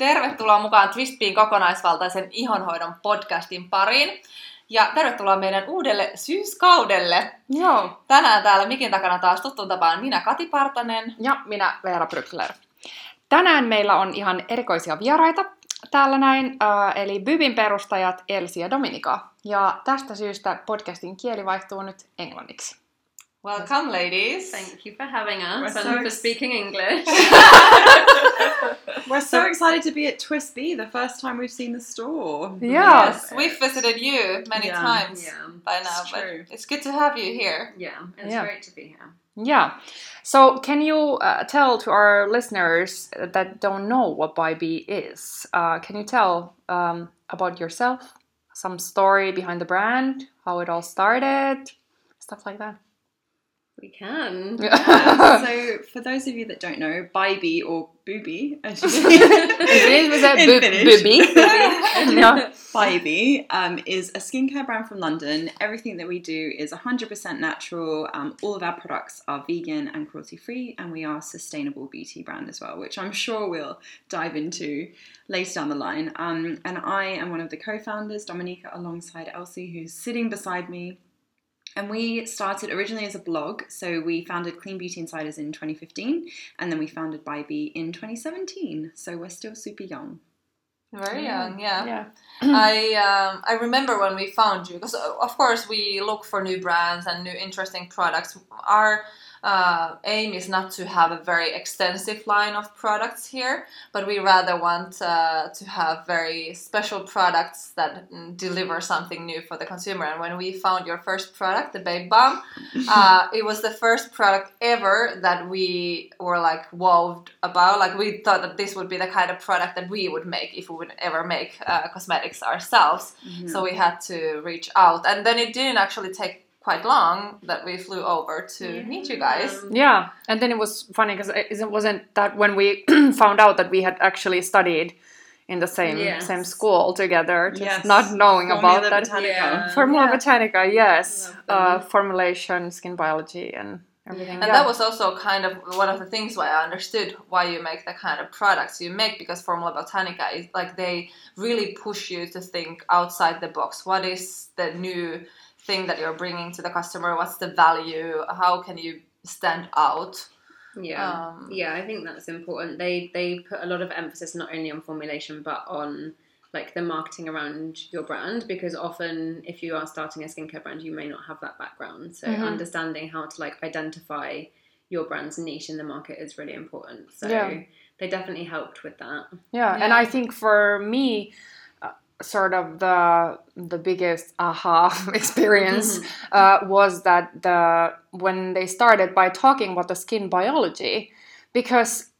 Tervetuloa mukaan Twistpiin kokonaisvaltaisen ihonhoidon podcastin pariin. Ja tervetuloa meidän uudelle syyskaudelle. Joo. Tänään täällä mikin takana taas tuttuun tapaan minä Kati Partanen. Ja minä Veera Brykler. Tänään meillä on ihan erikoisia vieraita täällä näin, äh, eli Bybin perustajat Elsi ja Dominika. Ja tästä syystä podcastin kieli vaihtuu nyt englanniksi. Welcome ladies. Thank you for having us We're and so for ex- speaking English. We're so excited to be at Twist B, the first time we've seen the store. Yeah. Yes, we've visited you many Yeah, times yeah, by now, it's but true. it's good to have you here. yeah, it's Yeah. great to be here. Yeah. So, can you uh, tell to our listeners that don't know what Bybi is? Uh, can you tell um, about yourself, some story behind the brand, how it all started, stuff like that? We can. Uh, so, for those of you that don't know, Bybi or Booby, as you It was a In booby. yeah. Bybi um, is a skincare brand from London. Everything that we do is 100% natural. Um, all of our products are vegan and cruelty free, and we are a sustainable beauty brand as well, which I'm sure we'll dive into later down the line. Um, and I am one of the co founders, Dominika, alongside Elsie, who's sitting beside me. And we started originally as a blog. So we founded Clean Beauty Insiders in 2015, and then we founded Bybi in 2017. So we're still super young. Very young, yeah. Yeah. I um, I remember when we found you because of course we look for new brands and new interesting products. Our uh, aim is not to have a very extensive line of products here, but we rather want uh, to have very special products that deliver something new for the consumer. And when we found your first product, the Babe Balm, uh, it was the first product ever that we were like wowed about. Like we thought that this would be the kind of product that we would make if we would ever make uh, cosmetics ourselves. So we had to reach out, and then it didn't actually take quite long that we flew over to meet you guys. Yeah, and then it was funny because it wasn't that when we found out that we had actually studied in the same Yes. same school together, just Yes. not knowing about Formula that. Botanica. Yeah. Formula Yeah. Botanica, yes, uh, formulation, skin biology, and everything. And yeah. that was also kind of one of the things why I understood why you make the kind of products you make because Formula Botanica is like they really push you to think outside the box. What is the new thing that you're bringing to the customer? What's the value? How can you stand out? Yeah. Um, yeah, I think that's important. They they put a lot of emphasis not only on formulation but on like the marketing around your brand because often if you are starting a skincare brand you may not have that background. So Mhm. understanding how to like identify your brand's niche in the market is really important. So Yeah. they definitely helped with that. Yeah, and I think for me, sort of the the biggest aha experience uh, was that the when they started by talking about the skin biology, because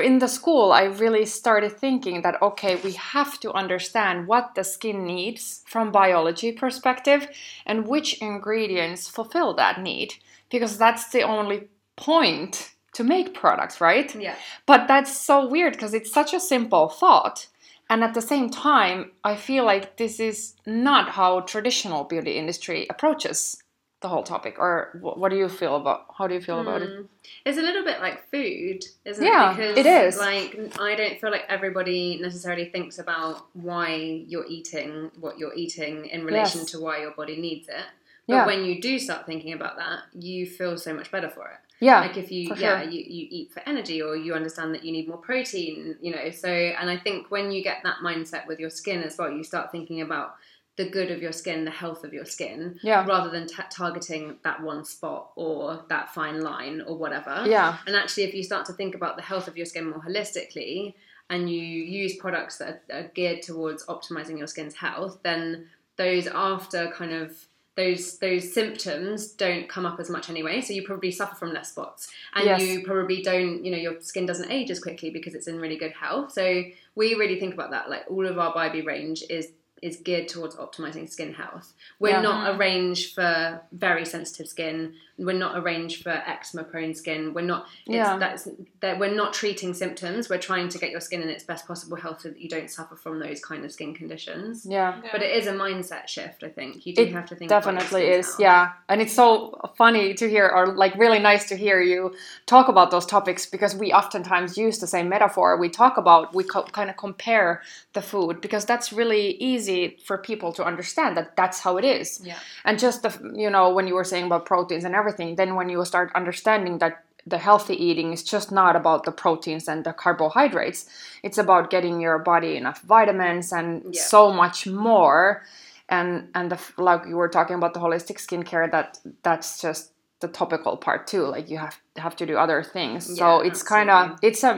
in the school I really started thinking that okay, we have to understand what the skin needs from biology perspective and which ingredients fulfill that need, because that's the only point to make products, right? Yeah. But that's so weird because it's such a simple thought. And at the same time, I feel like this is not how traditional beauty industry approaches the whole topic. Or wh- what do you feel about? How do you feel about it? Mm. It's a little bit like food, isn't Yeah, it? Because it is. Like I don't feel like everybody necessarily thinks about why you're eating what you're eating in relation Yes. to why your body needs it. But Yeah. when you do start thinking about that, you feel so much better for it. Yeah, Like if you yeah, sure. you, you eat for energy or you understand that you need more protein, you know. So and I think when you get that mindset with your skin as well, you start thinking about the good of your skin, the health of your skin, Yeah. rather than ta targeting that one spot or that fine line or whatever. yeah, And actually, if you start to think about the health of your skin more holistically and you use products that are, are geared towards optimizing your skin's health, then those after kind of those those symptoms don't come up as much anyway so you probably suffer from less spots and Yes. you probably don't you know your skin doesn't age as quickly because it's in really good health so we really think about that like all of our Bybi range is is geared towards optimizing skin health. We're Yeah. not mm. a range for very sensitive skin. We're not a range for eczema prone skin. We're not. It's, Yeah. That's that. We're not treating symptoms. We're trying to get your skin in its best possible health so that you don't suffer from those kind of skin conditions. yeah. But it is a mindset shift. I think you do It have to think. about definitely is health. yeah and it's so funny to hear or like really nice to hear you talk about those topics because we oftentimes use the same metaphor we talk about we co- kind of compare the food because that's really easy for people to understand that that's how it is Yeah. and just the you know when you were saying about proteins and everything then when you start understanding that the healthy eating is just not about the proteins and the carbohydrates it's about getting your body enough vitamins and Yeah. so much more and and the like you were talking about the holistic skincare that that's just the topical part too like you have have to do other things so it's kind of it's a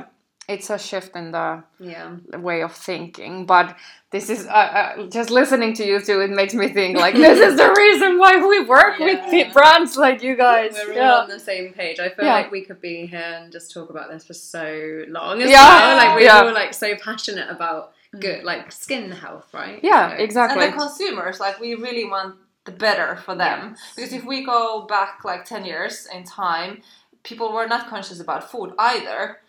it's a shift in the Yeah. way of thinking but this is uh, uh, just listening to you two it makes me think like this is the reason why we work with Yeah. the brands like you guys We're all yeah on the same page. I feel Yeah. like we could be here and just talk about this for so long. As Yeah. well. like we're Yeah. all like so passionate about good, like skin health, right? yeah So- exactly And the consumers, like we really want the better for them. Yes. Because if we go back like 10 years in time, people were not conscious about food either.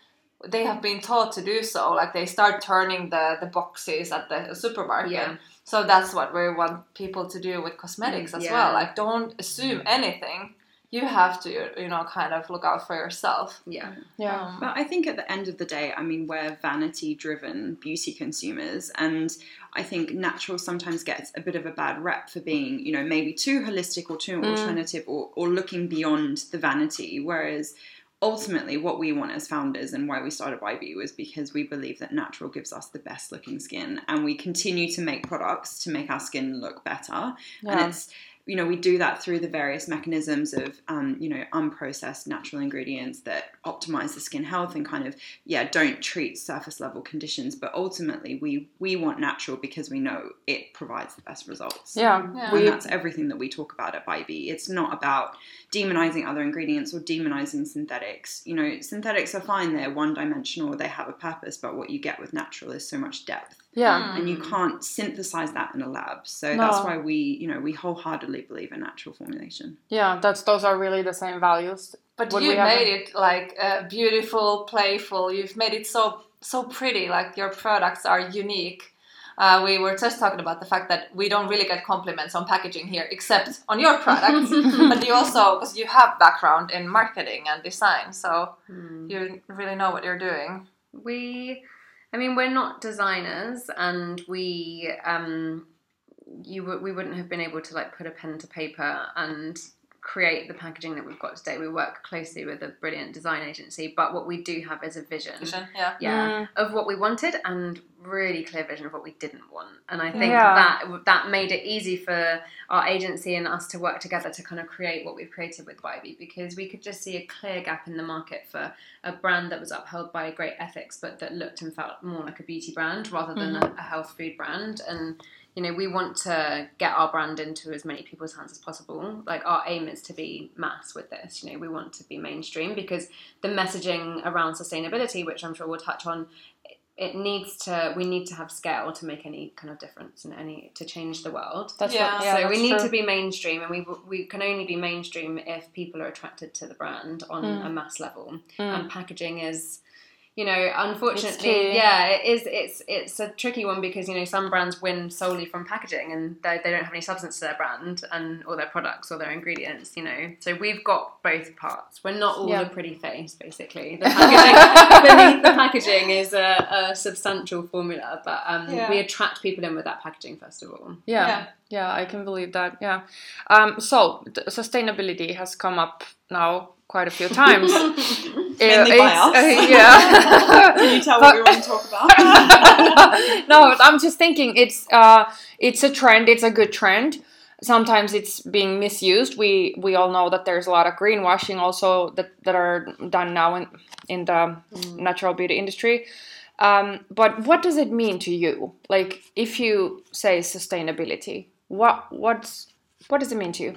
They have been taught to do so. Like they start turning the, the boxes at the supermarket. Yeah. So that's what we want people to do with cosmetics as Yeah. well. Like don't assume anything. You have to, you know, kind of look out for yourself. Yeah. yeah Um, But I think at the end of the day, I mean, we're vanity driven beauty consumers. And I think natural sometimes gets a bit of a bad rep for being, you know, maybe too holistic or too alternative or, or looking beyond the vanity. Whereas ultimately, what we want as founders and why we started YB was because we believe that natural gives us the best looking skin. And we continue to make products to make our skin look better. And it's, you know, we do that through the various mechanisms of, um, you know, unprocessed natural ingredients that optimize the skin health and kind of, yeah, don't treat surface level conditions. But ultimately, we we want natural because we know it provides the best results. yeah Yeah. And that's everything that we talk about at YB. It's not about demonizing other ingredients or demonizing synthetics. You know, synthetics are fine, they're one dimensional, they have a purpose, but what you get with natural is so much depth yeah and you can't synthesize that in a lab. So No. that's why we, you know, we wholeheartedly believe in natural formulation. yeah that's those are really the same values But Would you've made a- it like uh, beautiful, playful. You've made it so so pretty. Like your products are unique. Uh, we were just talking about the fact that we don't really get compliments on packaging here, except on your products. but you also, because you have background in marketing and design, so you really know what you're doing. We, I mean, we're not designers, and we, um, you, w- we wouldn't have been able to like put a pen to paper and create the packaging that we've got today. We work closely with a brilliant design agency, but what we do have is a vision. Vision, yeah. yeah mm. of what we wanted and really clear vision of what we didn't want. And i think Yeah. that that made it easy for our agency and us to work together to kind of create what we've created with YB because we could just see a clear gap in the market for a brand that was upheld by great ethics but that looked and felt more like a beauty brand rather than mm-hmm. a, a health food brand. And you know we want to get our brand into as many people's hands as possible. Like our aim is to be mass with this. You know we want to be mainstream because the messaging around sustainability which i'm sure we'll touch on it needs to we need to have scale to make any kind of difference and any to change the world that's Yeah. what, yeah so we need true. to be mainstream and we we can only be mainstream if people are attracted to the brand on Mm. a mass level and packaging is you know unfortunately key. yeah it is it's it's a tricky one because you know some brands win solely from packaging and they, they don't have any substance to their brand and or their products or their ingredients you know so we've got both parts we're not all Yeah. the pretty face basically the packaging beneath the packaging is a, a substantial formula but um, Yeah. we attract people in with that packaging first of all yeah Yeah. yeah i can believe that yeah um, so th- sustainability has come up now quite a few times Mainly by us. uh, yeah Can you tell But- what we want to talk about? no, but I'm just thinking it's uh, it's a trend. It's a good trend. Sometimes it's being misused. We we all know that there's a lot of greenwashing also that, that are done now in in the natural beauty industry. Um, but what does it mean to you? Like if you say sustainability, what what's what does it mean to you?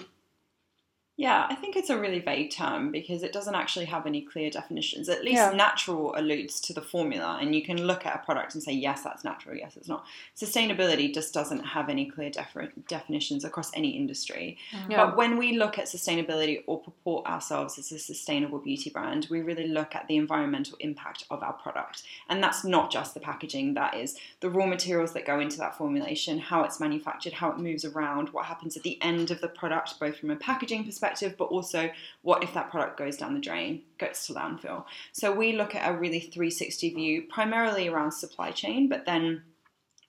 Yeah, I think it's a really vague term because it doesn't actually have any clear definitions. At least Yeah. natural alludes to the formula, and you can look at a product and say, yes, that's natural, yes, it's not. Sustainability just doesn't have any clear defi- definitions across any industry. Mm-hmm. Yeah. But when we look at sustainability or purport ourselves as a sustainable beauty brand, we really look at the environmental impact of our product. And that's not just the packaging, that is the raw materials that go into that formulation, how it's manufactured, how it moves around, what happens at the end of the product, both from a packaging perspective, but also what if that product goes down the drain, goes to landfill. So we look at a really 360 view, primarily around supply chain, but then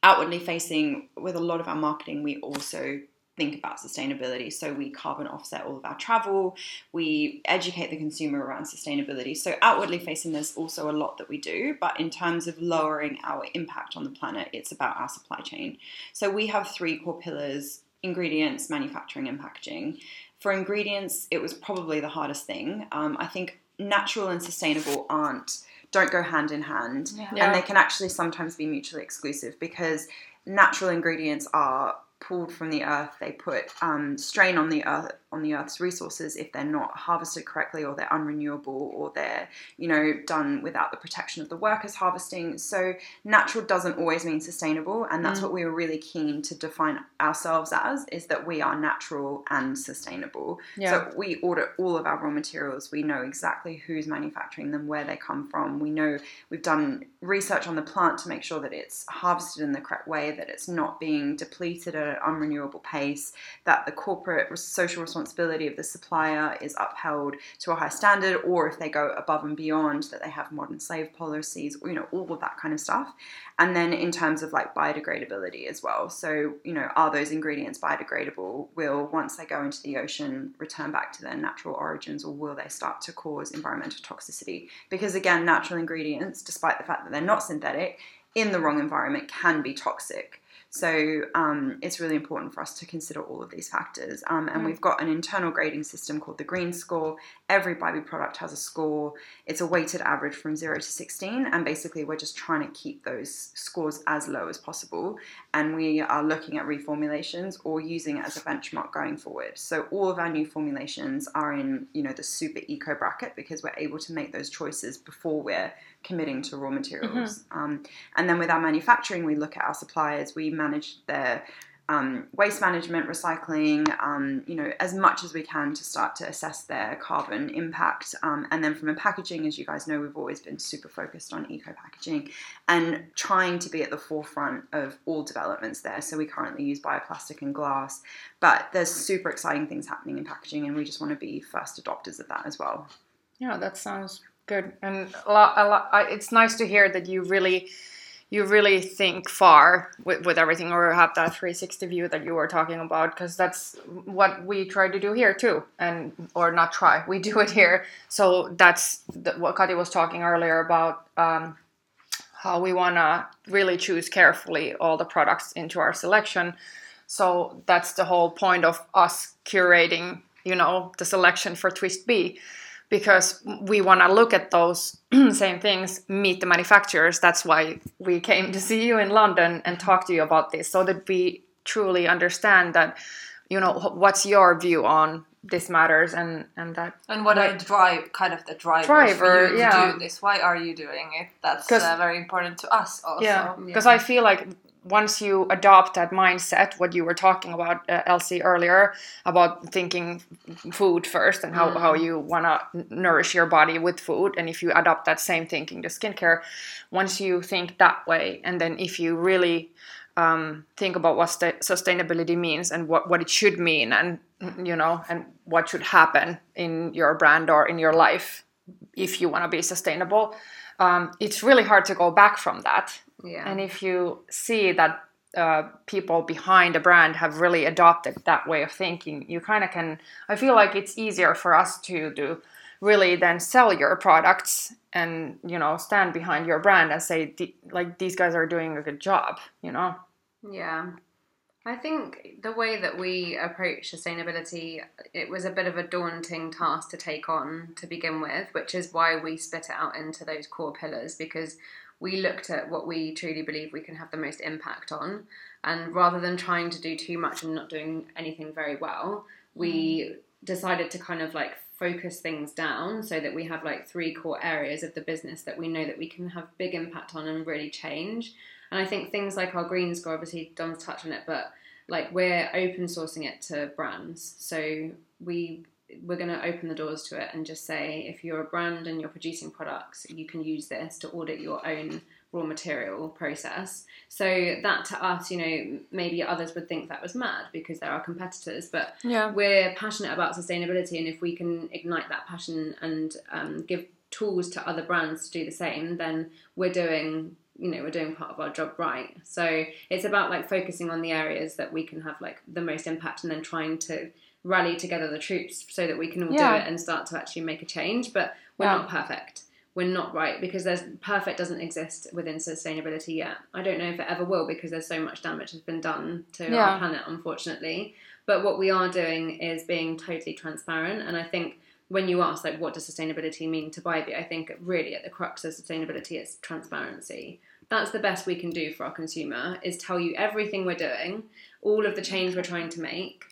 outwardly facing with a lot of our marketing, we also think about sustainability. So we carbon offset all of our travel, we educate the consumer around sustainability. So outwardly facing, there's also a lot that we do, but in terms of lowering our impact on the planet, it's about our supply chain. So we have three core pillars ingredients, manufacturing, and packaging. For ingredients, it was probably the hardest thing. Um, I think natural and sustainable aren't don't go hand in hand Yeah. Yeah. and they can actually sometimes be mutually exclusive because natural ingredients are pulled from the earth they put um, strain on the earth on the earth's resources if they're not harvested correctly or they're unrenewable or they're you know done without the protection of the workers harvesting. So natural doesn't always mean sustainable and that's mm. what we were really keen to define ourselves as is that we are natural and sustainable. Yeah. so we audit all of our raw materials. We know exactly who's manufacturing them where they come from. We know we've done research on the plant to make sure that it's harvested in the correct way that it's not being depleted at an unrenewable pace that the corporate social responsibility of the supplier is upheld to a high standard or if they go above and beyond that they have modern slave policies you know all of that kind of stuff. And then in terms of like biodegradability as well. So you know are those ingredients biodegradable? Will once they go into the ocean return back to their natural origins or will they start to cause environmental toxicity? Because again natural ingredients despite the fact that they're not synthetic in the wrong environment can be toxic so um, it's really important for us to consider all of these factors. Um, and we've got an internal grading system called the Green Score. Every Bybi product has a score. It's a weighted average from zero to 16. And basically, we're just trying to keep those scores as low as possible. And we are looking at reformulations or using it as a benchmark going forward. So all of our new formulations are in, you know, the super eco bracket because we're able to make those choices before we're committing to raw materials. Um, and then with our manufacturing, we look at our suppliers. We manage their um, waste management, recycling, um, you know, as much as we can to start to assess their carbon impact. Um, and then from a packaging, as you guys know, we've always been super focused on eco packaging and trying to be at the forefront of all developments there. So we currently use bioplastic and glass, but there's super exciting things happening in packaging, and we just want to be first adopters of that as well. Yeah, that sounds good, and a lot, a lot, it's nice to hear that you really, you really think far with, with everything, or have that 360 view that you were talking about, because that's what we try to do here too, and or not try, we do it here. So that's the, what Kati was talking earlier about. Um, how we want to really choose carefully all the products into our selection. So that's the whole point of us curating, you know, the selection for Twist B because we want to look at those same things, meet the manufacturers. That's why we came to see you in London and talk to you about this, so that we truly understand that, you know, what's your view on this matters and and that And what are drive kind of the drivers Driver, for you to yeah. do this? Why are you doing it? that's uh, very important to us also. yeah because i feel like once you adopt that mindset what you were talking about uh, elsie earlier about thinking food first and how, how you want to nourish your body with food and if you adopt that same thinking to skincare once you think that way and then if you really um, think about what sta- sustainability means and what, what it should mean and you know and what should happen in your brand or in your life if you want to be sustainable um, it's really hard to go back from that Yeah. and if you see that uh, people behind a brand have really adopted that way of thinking, you kind of can. I feel like it's easier for us to do really then sell your products and you know stand behind your brand and say like these guys are doing a good job. You know. Yeah. I think the way that we approach sustainability, it was a bit of a daunting task to take on to begin with, which is why we split it out into those core pillars because we looked at what we truly believe we can have the most impact on. And rather than trying to do too much and not doing anything very well, we mm. decided to kind of like focus things down so that we have like three core areas of the business that we know that we can have big impact on and really change. And I think things like our green score, obviously Dom's touched on it, but like we're open sourcing it to brands. So we we're going to open the doors to it and just say if you're a brand and you're producing products, you can use this to audit your own raw material process. So that to us, you know, maybe others would think that was mad because they're our competitors, but Yeah. we're passionate about sustainability, and if we can ignite that passion and um, give tools to other brands to do the same, then we're doing. You know, we're doing part of our job right. So it's about like focusing on the areas that we can have like the most impact, and then trying to rally together the troops so that we can all Yeah. do it and start to actually make a change. But we're Yeah. not perfect. We're not right because there's perfect doesn't exist within sustainability yet. I don't know if it ever will because there's so much damage has been done to Yeah. our planet, unfortunately. But what we are doing is being totally transparent, and I think when you ask like what does sustainability mean to Bybi, I think really at the crux of sustainability is transparency. That's the best we can do for our consumer is tell you everything we're doing, all of the change we're trying to make,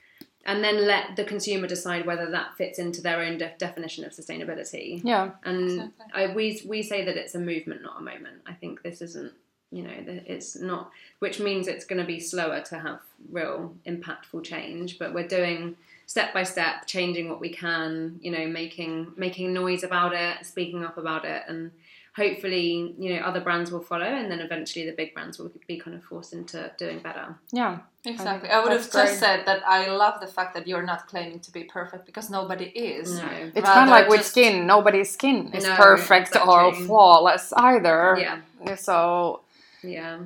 and then let the consumer decide whether that fits into their own def- definition of sustainability. Yeah. And Exactly. I, we we say that it's a movement, not a moment. I think this isn't, you know, that it's not, which means it's going to be slower to have real impactful change. But we're doing step by step, changing what we can, you know, making making noise about it, speaking up about it, and hopefully, you know, other brands will follow, and then eventually the big brands will be kind of forced into doing better. Yeah. Exactly. think I, would have that's just said that I love the fact that you're not claiming to be perfect because nobody is. No. It's kind of like with just- skin. Nobody's skin is No, perfect or flawless either. Yeah, So yeah.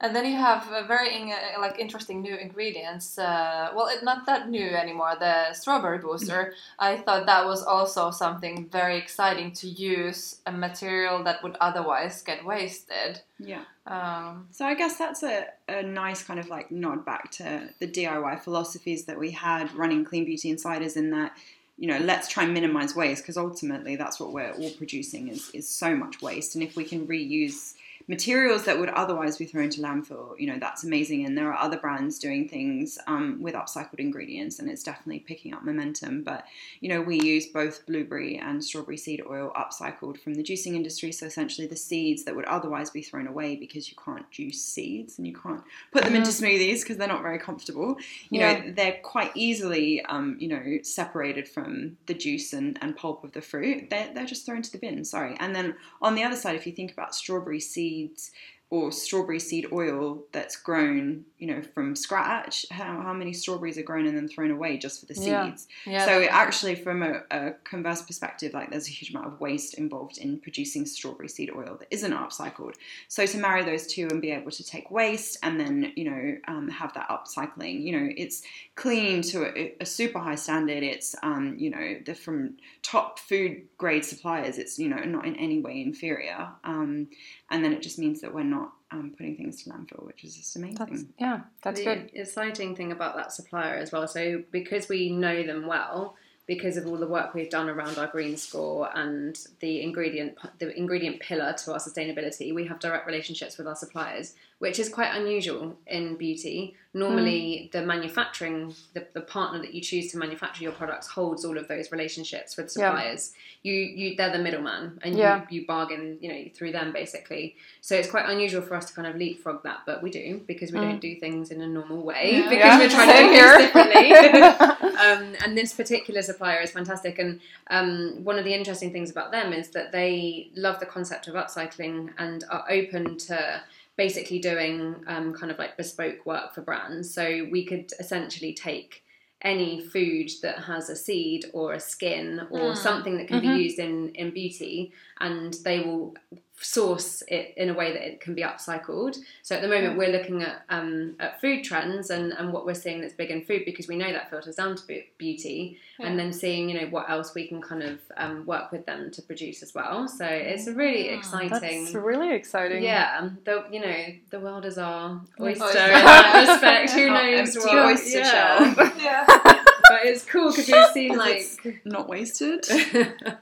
And then you have uh, very in, uh, like interesting new ingredients. Uh, well, it, not that new anymore. The strawberry booster. I thought that was also something very exciting to use a material that would otherwise get wasted. Yeah. Um, So I guess that's a, a nice kind of like nod back to the DIY philosophies that we had running Clean Beauty Insiders in that, you know, let's try and minimize waste because ultimately that's what we're all producing is, is so much waste. And if we can reuse materials that would otherwise be thrown to landfill, you know, that's amazing. And there are other brands doing things um, with upcycled ingredients and it's definitely picking up momentum. But, you know, we use both blueberry and strawberry seed oil upcycled from the juicing industry. So essentially the seeds that would otherwise be thrown away because you can't juice seeds and you can't put them into smoothies because they're not very comfortable. You Yeah. know, they're quite easily, um, you know, separated from the juice and, and pulp of the fruit. They're, they're just thrown to the bin, sorry. And then on the other side, if you think about strawberry seeds, or strawberry seed oil that's grown, you know, from scratch. How, how many strawberries are grown and then thrown away just for the Yeah. seeds? yeah. So actually, from a, a converse perspective, like there's a huge amount of waste involved in producing strawberry seed oil that isn't upcycled. So to marry those two and be able to take waste and then you know um, have that upcycling, you know, it's clean to a, a super high standard. It's um, you know they're from top food grade suppliers. It's you know not in any way inferior. Um, and then it just means that we're not um, putting things to landfill, which is just amazing. that's yeah, that's good. the good. exciting thing about that supplier as well. So because we know them well, because of all the work we've done around our green score and the ingredient the ingredient pillar to our sustainability, we have direct relationships with our suppliers, which is quite unusual in beauty. Normally, the manufacturing the, the partner that you choose to manufacture your products holds all of those relationships with Yeah. suppliers. You you they're the middleman and Yeah. you, you bargain you know through them basically. So it's quite unusual for us to kind of leapfrog that, but we do because we don't do things in a normal way Yeah. because Yeah, we're trying to do here. things differently. um, and this particular supplier is fantastic. And um, one of the interesting things about them is that they love the concept of upcycling and are open to basically doing um, kind of like bespoke work for brands. So we could essentially take any food that has a seed or a skin or Mm. something that can Mhm. be used in, in beauty and they will source it in a way that it can be upcycled. So at the moment we're looking at um, at food trends and, and what we're seeing that's big in food because we know that filters down to be- beauty and then seeing you know what else we can kind of um, work with them to produce as well. So it's a really Ah, exciting. That's really exciting. Yeah, the you know the world is our oyster Oyster. in that respect. Who knows what? oyster yeah. shell. yeah. But it's cool because we've seen like. Not wasted.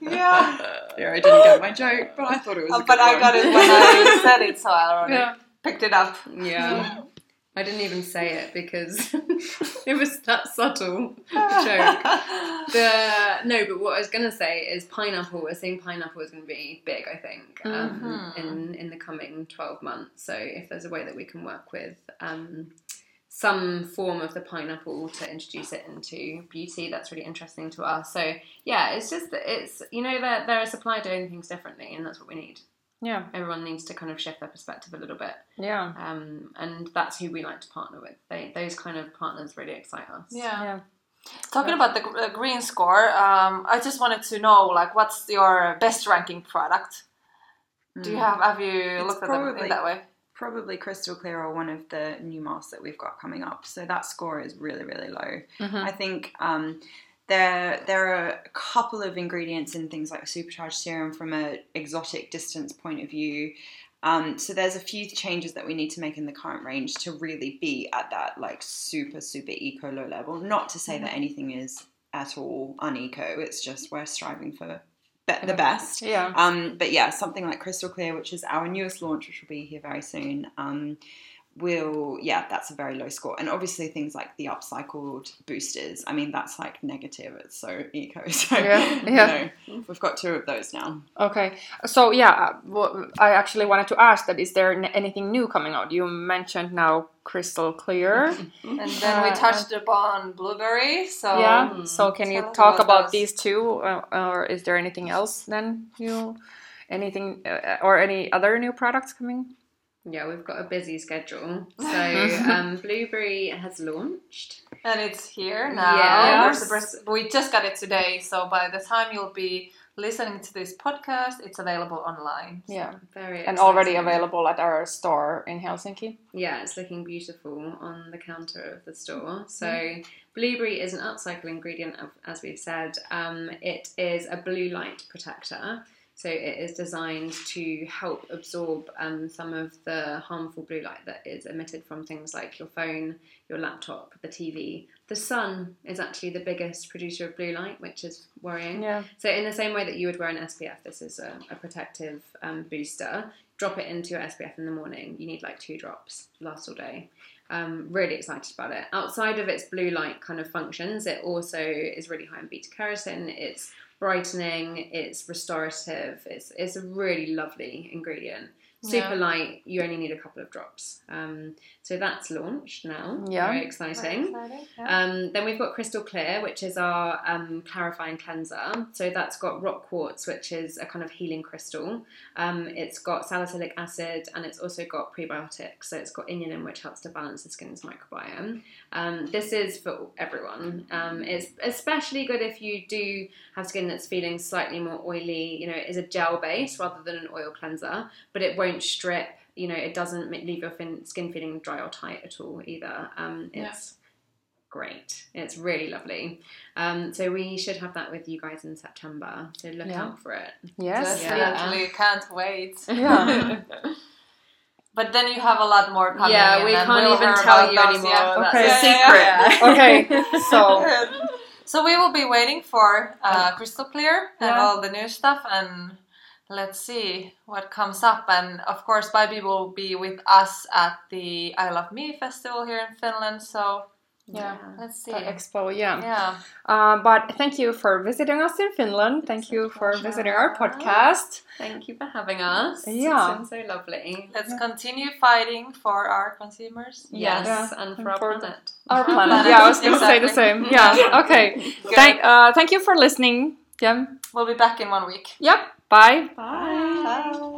yeah. Yeah, I didn't get my joke, but I thought it was. a Uh, but good I one. got it when I said it, so I already Yeah. picked it up. yeah. I didn't even say it because it was that subtle joke. The no, but what I was gonna say is pineapple. We're seeing pineapple is gonna be big. I think um, Mhm. in in the coming twelve months. So if there's a way that we can work with um, some form of the pineapple to introduce it into beauty, that's really interesting to us. So yeah, it's just that it's you know they're they're a supply doing things differently, and that's what we need. Yeah, Everyone needs to kind of shift their perspective a little bit yeah, um, and that's who we like to partner with. They, those kind of partners really excite us. Yeah. yeah. Talking about the gr- green score, um, I just wanted to know, like, what's your best ranking product? Do you have have you. It's looked at them in that way? Probably Crystal Clear or one of the new masks that we've got coming up. So that score is really, really low. Mhm. I think um, there there are a couple of ingredients in things like supercharged serum from an exotic distance point of view. Um, so there's a few changes that we need to make in the current range to really be at that like super super eco low level. Not to say that anything is at all uneco. It's just we're striving for the best. Yeah. Um, but yeah, something like Crystal Clear, which is our newest launch, which will be here very soon, um, will yeah, that's a very low score. And obviously things like the upcycled boosters. I mean, that's like negative. It's so eco. So Yeah, you yeah. know, we've got two of those now. Okay, so yeah, uh, well, I actually wanted to ask that: is there n- anything new coming out? You mentioned now crystal clear. And then we Uh, touched upon blueberry. So yeah. So can you Tell us talk about about those. these two, uh, or is there anything else? Then you, anything uh, or any other new products coming? Yeah, we've got a busy schedule. So um, Blueberry has launched. and it's here now. Yes. There's we just got it today, so by the time you'll be listening to this podcast, it's available online. Yeah, Very and already available at our store in Helsinki. Yeah, it's looking beautiful on the counter of the store. So, Mm-hmm. blueberry is an upcycle ingredient, as we've said. Um, it is a blue light protector. So, it is designed to help absorb um, some of the harmful blue light that is emitted from things like your phone, your laptop, the TV. The sun is actually the biggest producer of blue light, which is worrying. Yeah, So, in the same way that you would wear an SPF, this is a, a protective um, booster. Drop it into your SPF in the morning. You need like two drops, last all day. Um, really excited about it. Outside of its blue light kind of functions, it also is really high in beta carotene. It's brightening, it's restorative. It's it's a really lovely ingredient. Super Yeah. light. You only need a couple of drops. Um, so that's launched now. Yeah. Very exciting. Um, then we've got Crystal Clear, which is our um, clarifying cleanser. So that's got rock quartz, which is a kind of healing crystal. Um, it's got salicylic acid and it's also got prebiotics. So it's got inulin, which helps to balance the skin's microbiome. Um, this is for everyone. Um, it's especially good if you do have skin that's feeling slightly more oily. You know, it is a gel base rather than an oil cleanser, but it won't strip. You know, it doesn't leave your fin- skin feeling dry or tight at all either. Um, Yeah. it's great. It's really lovely. Um, so we should have that with you guys in September. So look Yeah. out for it. yes, Definitely can't wait. yeah. But then you have a lot more coming. yeah, we and can't we'll even tell you those, anymore. yeah. That's Okay. a secret. yeah, yeah. okay, so so we will be waiting for uh, Crystal Clear and Yeah. all the new stuff, and let's see what comes up. And of course, Bybi will be with us at the I Love Me festival here in Finland. So yeah, let's see. the expo, yeah. Yeah, Uh, but thank you for visiting us in Finland. Thank you for visiting our podcast. Thank you for having us. Yeah. It's been so lovely. let's continue fighting for our consumers. Yes, Yeah. and for And our for- planet. Our planet. planet, Yeah, I was going to say the same. Yeah. Okay. Thank, uh, thank you for listening. Yeah. We'll be back in one week. Yep. Bye. Bye. Bye.